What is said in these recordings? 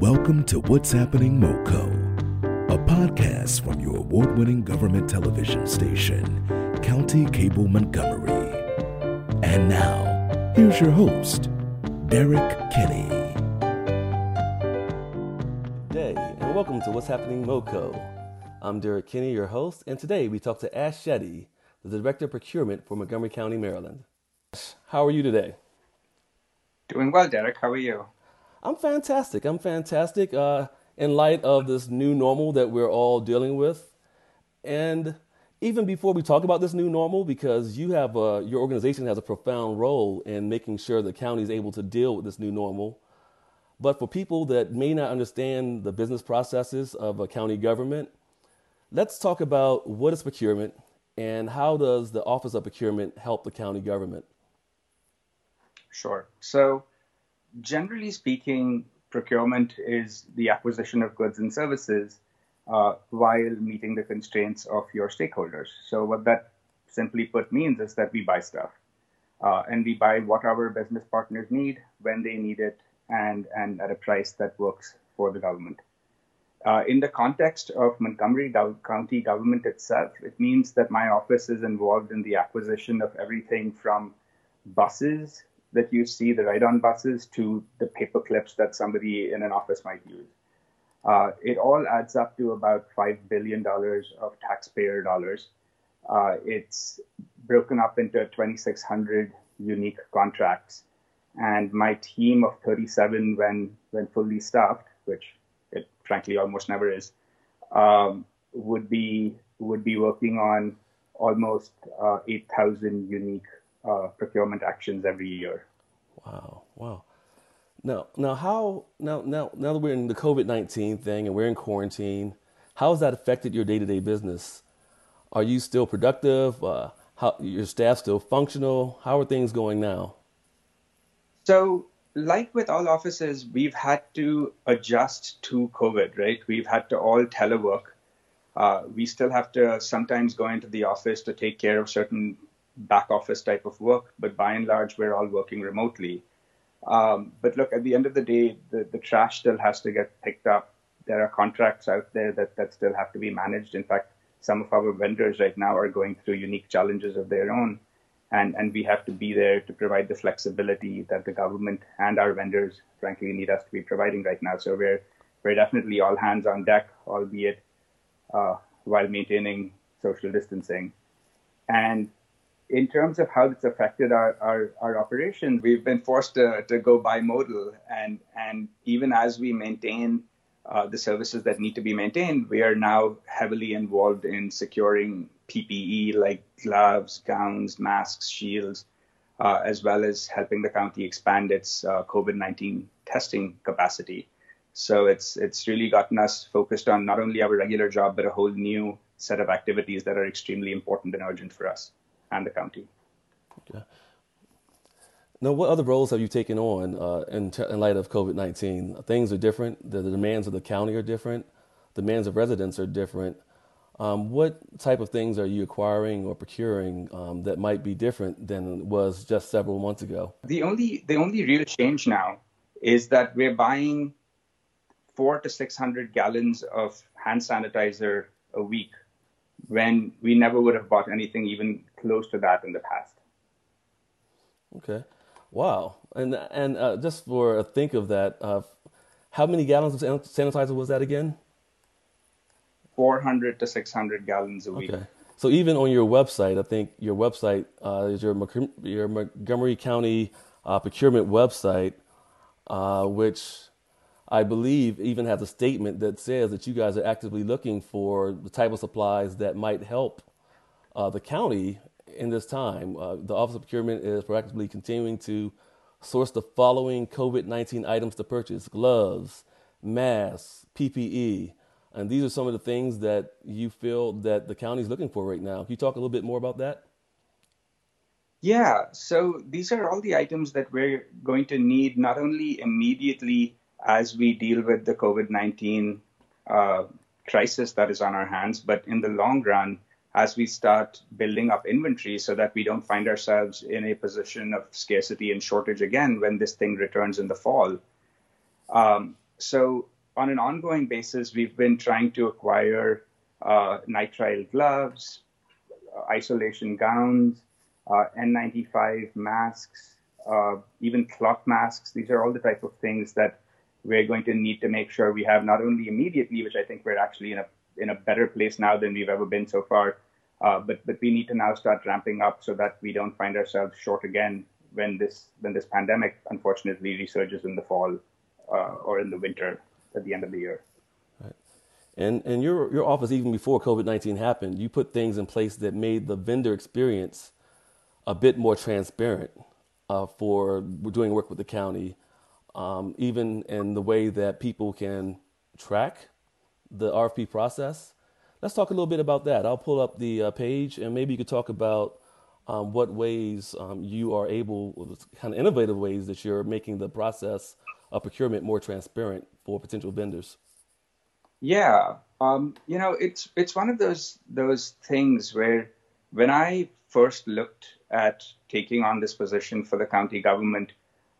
Welcome to What's Happening MoCo, a podcast from your award winning government television station, County Cable Montgomery. And now, here's your host, Derek Kenny. Day, and welcome to What's Happening MoCo. I'm Derek Kenny, your host, and today we talk to Ash Shetty, the Director of Procurement for Montgomery County, Maryland. How are you today? Doing well, Derek. How are you? I'm fantastic. I'm fantastic uh, in light of this new normal that we're all dealing with. And even before we talk about this new normal, because you have a, your organization has a profound role in making sure the county is able to deal with this new normal. But for people that may not understand the business processes of a county government, let's talk about what is procurement and how does the Office of Procurement help the county government? Sure. So generally speaking, procurement is the acquisition of goods and services uh, while meeting the constraints of your stakeholders. So, what that simply put means is that we buy stuff. Uh, and we buy what our business partners need, when they need it, and, and at a price that works for the government. Uh, in the context of Montgomery County government itself, it means that my office is involved in the acquisition of everything from buses that you see, the ride-on buses, to the paper clips that somebody in an office might use. Uh, it all adds up to about $5 billion of taxpayer dollars. Uh, it's broken up into 2,600 unique contracts. And my team of 37, when, when fully staffed, which it frankly almost never is, um, would be would be working on almost uh, 8,000 unique uh, procurement actions every year. Wow, wow. Now, now, how now now now that we're in the COVID nineteen thing and we're in quarantine, how has that affected your day to day business? Are you still productive? Uh, how your staff still functional? How are things going now? So, like with all offices, we've had to adjust to COVID, right? We've had to all telework. Uh, we still have to sometimes go into the office to take care of certain back office type of work, but by and large, we're all working remotely. Um, but look, at the end of the day, the, the trash still has to get picked up. There are contracts out there that, that still have to be managed. In fact, some of our vendors right now are going through unique challenges of their own. And, and we have to be there to provide the flexibility that the government and our vendors, frankly, need us to be providing right now. So we're, we're definitely all hands on deck, albeit uh, while maintaining social distancing. And in terms of how it's affected our, our, our operation, we've been forced to, to go bimodal. And, and even as we maintain uh, the services that need to be maintained, we are now heavily involved in securing PPE like gloves, gowns, masks, shields, uh, as well as helping the county expand its uh, COVID 19 testing capacity. So it's, it's really gotten us focused on not only our regular job, but a whole new set of activities that are extremely important and urgent for us and the county. Okay. Now, what other roles have you taken on uh, in, t- in, light of COVID 19? Things are different, the, the, demands of the county are different, demands of residents are different. Um, what type of things are you acquiring or procuring um, that might be different than was just several months ago? The only, the only real change now is that we're buying four to 600 gallons of hand sanitizer a week when we never would have bought anything even close to that in the past. Okay, wow, and and uh, just for a think of that, uh, how many gallons of sanitizer was that again? Four hundred to six hundred gallons a week. Okay. So even on your website, I think your website uh, is your your Montgomery County uh, procurement website, uh, which I believe, even has a statement that says that you guys are actively looking for the type of supplies that might help uh, the county in this time. Uh, the Office of Procurement is proactively continuing to source the following COVID 19 items to purchase gloves, masks, PPE. And these are some of the things that you feel that the county is looking for right now. Can you talk a little bit more about that? Yeah, so these are all the items that we're going to need not only immediately as we deal with the COVID 19 uh, crisis that is on our hands. But in the long run, as we start building up inventory so that we don't find ourselves in a position of scarcity and shortage again when this thing returns in the fall. Um, so on an ongoing basis, we've been trying to acquire uh, nitrile gloves, uh, isolation gowns, uh, N95 masks, uh, even cloth masks. These are all the type of things that we're going to need to make sure we have not only immediately, which I think we're actually in a in a better place now than we've ever been so far, uh, but but we need to now start ramping up so that we don't find ourselves short again when this when this pandemic unfortunately resurges in the fall uh, or in the winter at the end of the year. And and your your office even before COVID nineteen happened, you put things in place that made the vendor experience a bit more transparent uh, for doing work with the county, um, even in the way that people can track the RFP process. Let's talk a little bit about that. I'll pull up the uh, page and maybe you could talk about um, what ways um, you are able, kind of innovative ways that you're making the process of procurement more transparent for potential vendors. Yeah, um, you know, it's it's one of those those things where when I first looked at taking on this position for the county government,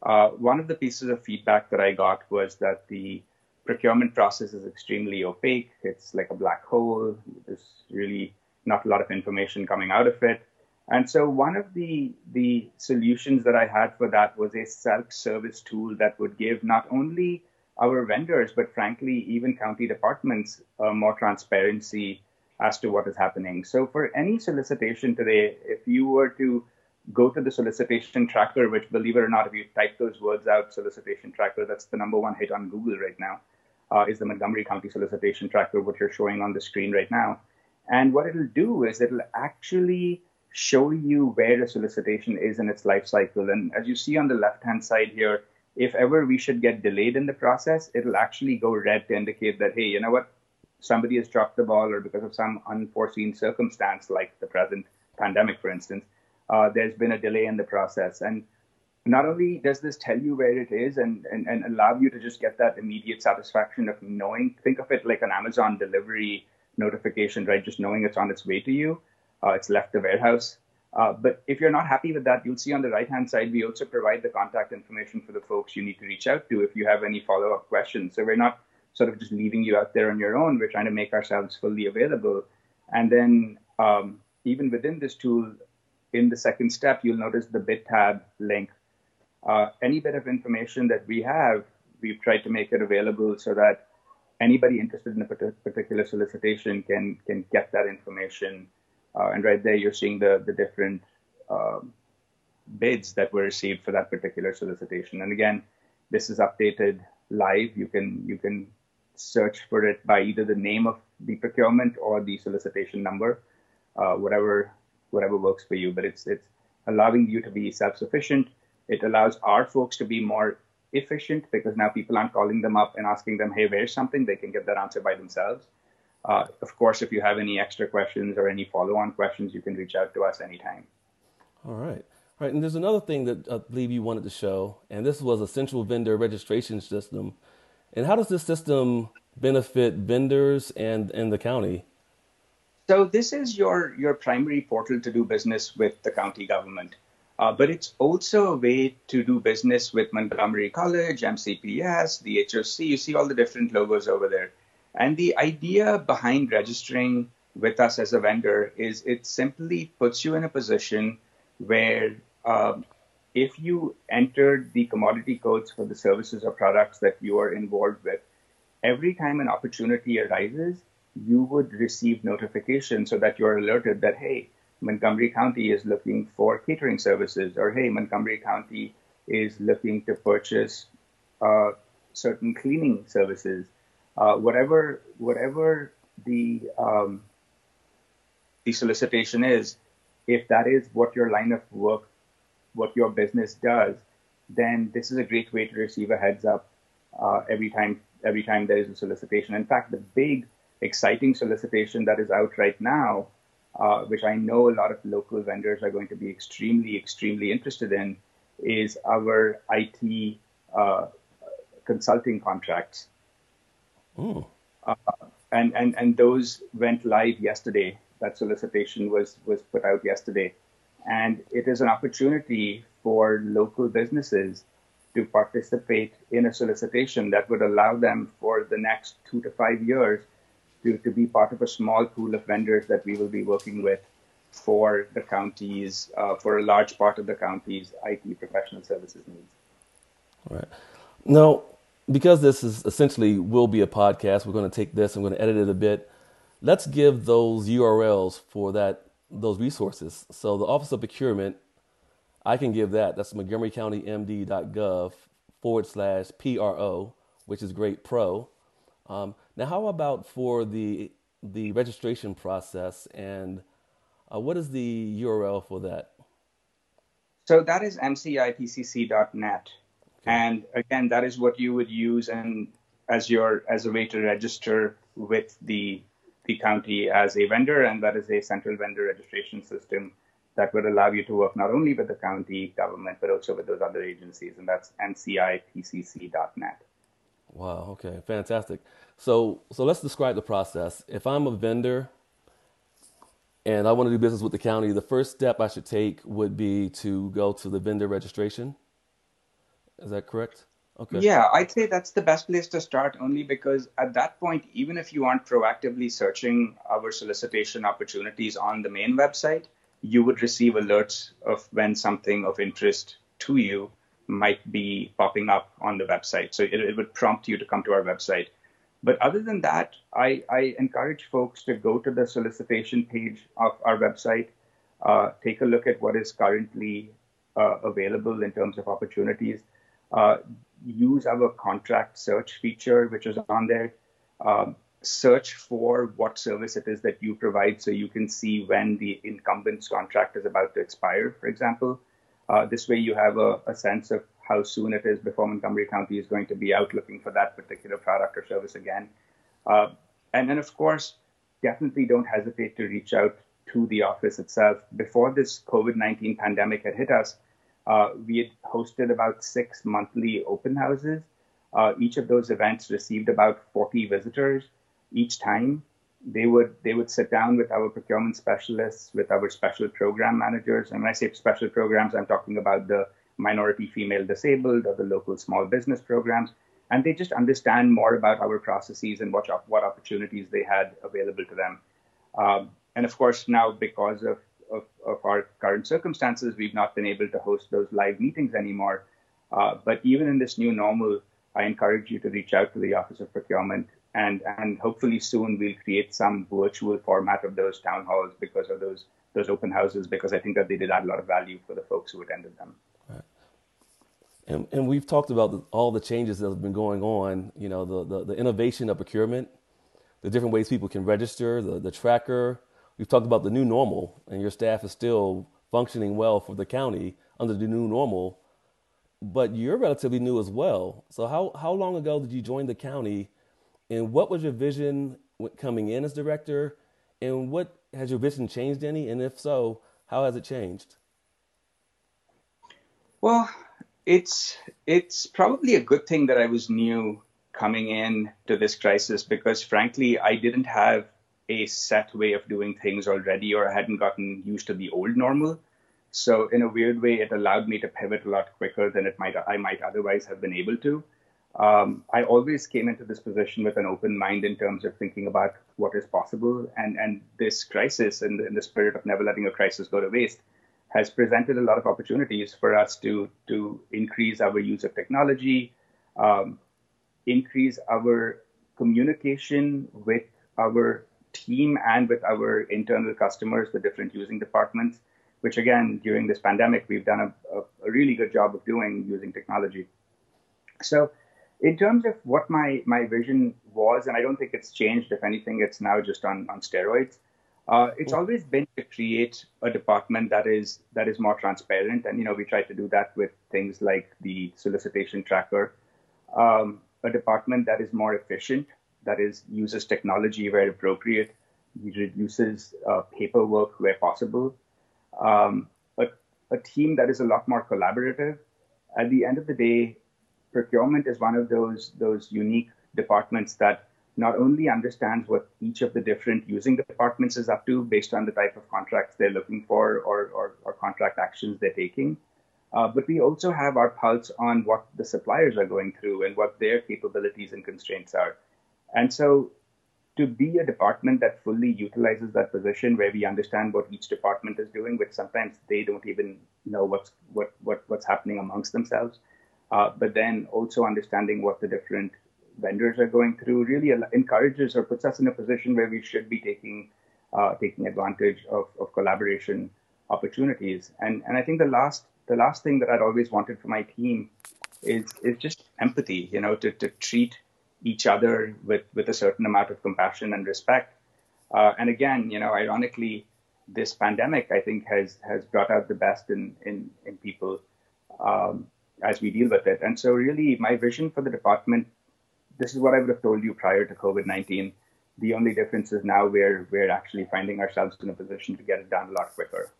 uh, one of the pieces of feedback that I got was that the procurement process is extremely opaque. It's like a black hole. There's really not a lot of information coming out of it. And so one of the the solutions that I had for that was a self-service tool that would give not only our vendors, but frankly, even county departments, uh, more transparency as to what is happening. So for any solicitation today, if you were to go to the solicitation tracker, which believe it or not, if you type those words out, solicitation tracker, that's the number one hit on Google right now, uh, is the Montgomery County solicitation tracker, what you're showing on the screen right now. And what it'll do is it'll actually show you where a solicitation is in its life cycle. And as you see on the left hand side here, if ever we should get delayed in the process, it'll actually go red to indicate that, hey, you know what, somebody has dropped the ball or because of some unforeseen circumstance like the present pandemic, for instance, uh, there's been a delay in the process. And not only does this tell you where it is and, and, and allow you to just get that immediate satisfaction of knowing, think of it like an Amazon delivery notification, right? Just knowing it's on its way to you, uh, it's left the warehouse. Uh, but if you're not happy with that, you'll see on the right hand side, we also provide the contact information for the folks you need to reach out to if you have any follow up questions. So we're not sort of just leaving you out there on your own. We're trying to make ourselves fully available. And then um, even within this tool, in the second step, you'll notice the bid tab link. Uh, any bit of information that we have, we've tried to make it available so that anybody interested in a particular solicitation can can get that information uh, and right there, you're seeing the, the different um, bids that were received for that particular solicitation. And again, this is updated live. You can you can search for it by either the name of the procurement or the solicitation number, uh, whatever whatever works for you. But it's it's allowing you to be self-sufficient. It allows our folks to be more efficient because now people aren't calling them up and asking them, "Hey, where's something?" They can get that answer by themselves. Uh, of course, if you have any extra questions or any follow-on questions, you can reach out to us anytime. All right. All right. And there's another thing that I believe you wanted to show, and this was a central vendor registration system. And how does this system benefit vendors and, and the county? So this is your, your primary portal to do business with the county government. Uh, but it's also a way to do business with Montgomery College, MCPS, the HOC. You see all the different logos over there. And the idea behind registering with us as a vendor is it simply puts you in a position where um, if you enter the commodity codes for the services or products that you are involved with, every time an opportunity arises, you would receive notification so that you're alerted that, hey, Montgomery County is looking for catering services, or hey, Montgomery County is looking to purchase uh, certain cleaning services uh, whatever whatever the um, the solicitation is, if that is what your line of work, what your business does, then this is a great way to receive a heads up uh, every time every time there is a solicitation. In fact, the big exciting solicitation that is out right now, uh, which I know a lot of local vendors are going to be extremely extremely interested in, is our IT uh, consulting contracts. Uh, and, and, and those went live yesterday. That solicitation was, was put out yesterday. And it is an opportunity for local businesses to participate in a solicitation that would allow them for the next two to five years to, to be part of a small pool of vendors that we will be working with for the counties, uh, for a large part of the county's IT professional services needs. All right. Now, because this is essentially will be a podcast, we're going to take this we're going to edit it a bit. Let's give those URLs for that those resources. So the Office of Procurement, I can give that. That's montgomerycountymd.gov forward slash PRO, which is great pro. Um, now, how about for the the registration process and uh, what is the URL for that? So that is mcipcc.net. And again, that is what you would use and as your as a way to register with the the county as a vendor, and that is a central vendor registration system that would allow you to work not only with the county government but also with those other agencies, and that's mcipcc.net. Wow. Okay. Fantastic. So so let's describe the process. If I'm a vendor and I want to do business with the county, the first step I should take would be to go to the vendor registration. Is that correct? Okay. Yeah, I'd say that's the best place to start only because at that point, even if you aren't proactively searching our solicitation opportunities on the main website, you would receive alerts of when something of interest to you might be popping up on the website. So it, it would prompt you to come to our website. But other than that, I, I encourage folks to go to the solicitation page of our website, uh, take a look at what is currently uh, available in terms of opportunities uh, use our contract search feature, which is on there. Um, search for what service it is that you provide so you can see when the incumbent's contract is about to expire, for example. Uh, this way, you have a, a, sense of how soon it is before Montgomery County is going to be out looking for that particular product or service again. Uh, and then, of course, definitely don't hesitate to reach out to the office itself. Before this COVID 19 pandemic had hit us, uh, we had hosted about six monthly open houses. Uh, each of those events received about 40 visitors each time. They would they would sit down with our procurement specialists, with our special program managers. And when I say special programs, I'm talking about the minority female disabled or the local small business programs. And they just understand more about our processes and what, what opportunities they had available to them. Um, and of course, now because of of, of our current circumstances, we've not been able to host those live meetings anymore. Uh, but even in this new normal, I encourage you to reach out to the Office of Procurement, and and hopefully soon we'll create some virtual format of those town halls because of those those open houses because I think that they did add a lot of value for the folks who attended them. And, and we've talked about the, all the changes that have been going on. You know, the, the, the innovation of procurement, the different ways people can register, the the tracker, we've talked about the new normal, and your staff is still functioning well for the county under the new normal, but you're relatively new as well. So how how long ago did you join the county, and what was your vision coming in as director, and what has your vision changed any, and if so, how has it changed? Well, it's it's probably a good thing that I was new coming in to this crisis because frankly I didn't have a set way of doing things already or I hadn't gotten used to the old normal. So in a weird way, it allowed me to pivot a lot quicker than it might I might otherwise have been able to. Um, I always came into this position with an open mind in terms of thinking about what is possible, and and this crisis, in the, in the spirit of never letting a crisis go to waste, has presented a lot of opportunities for us to to increase our use of technology, um, increase our communication with our team and with our internal customers, the different using departments, which again, during this pandemic, we've done a, a, a really good job of doing using technology. So, in terms of what my, my vision was, and I don't think it's changed. If anything, it's now just on, on steroids. Uh, it's always been to create a department that is that is more transparent, and you know we try to do that with things like the solicitation tracker, um, a department that is more efficient, that is uses technology where appropriate, reduces uh, paperwork where possible. Um, a, a team that is a lot more collaborative. At the end of the day, procurement is one of those those unique departments that not only understands what each of the different using departments is up to based on the type of contracts they're looking for or, or, or contract actions they're taking, Uh, but we also have our pulse on what the suppliers are going through and what their capabilities and constraints are. And so to be a department that fully utilizes that position where we understand what each department is doing, which sometimes they don't even know what's what, what what's happening amongst themselves. Uh, but then also understanding what the different vendors are going through really encourages or puts us in a position where we should be taking uh, taking advantage of, of collaboration opportunities. And and I think the last the last thing that I'd always wanted for my team is is just empathy. You know, to to treat each other with, with a certain amount of compassion and respect. Uh, and again, you know, ironically, this pandemic, I think, has has brought out the best in in, in people um, as we deal with it. And so, really, my vision for the department, this is what I would have told you prior to COVID nineteen. The only difference is now we're we're actually finding ourselves in a position to get it done a lot quicker.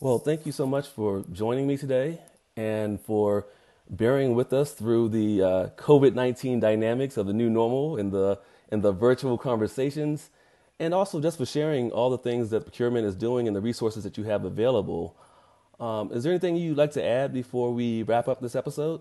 Well, thank you so much for joining me today and for bearing with us through the uh, COVID 19 dynamics of the new normal and the, and the virtual conversations, and also just for sharing all the things that procurement is doing and the resources that you have available. Um, is there anything you'd like to add before we wrap up this episode?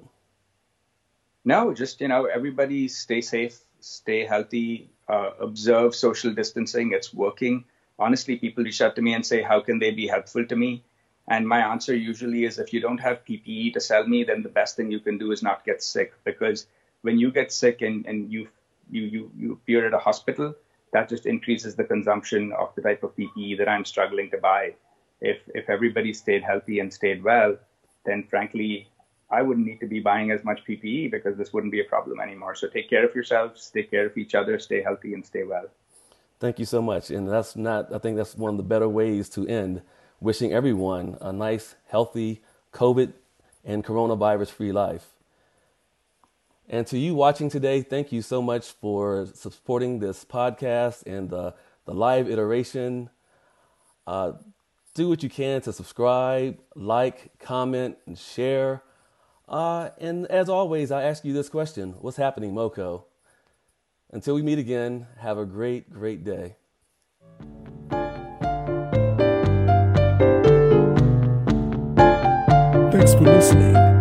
No, just, you know, everybody stay safe, stay healthy, uh, observe social distancing. It's working. Honestly, people reach out to me and say, how can they be helpful to me? And my answer usually is if you don't have PPE to sell me, then the best thing you can do is not get sick. Because when you get sick and, and you, you, you, you appear at a hospital, that just increases the consumption of the type of PPE that I'm struggling to buy. If, if everybody stayed healthy and stayed well, then frankly, I wouldn't need to be buying as much PPE because this wouldn't be a problem anymore. So take care of yourselves, take care of each other, stay healthy, and stay well. Thank you so much. And that's not, I think that's one of the better ways to end wishing everyone a nice, healthy, COVID and coronavirus free life. And to you watching today, thank you so much for supporting this podcast and the, the live iteration. Uh, do what you can to subscribe, like, comment, and share. Uh, and as always, I ask you this question What's happening, Moco? Until we meet again, have a great, great day. Thanks for listening.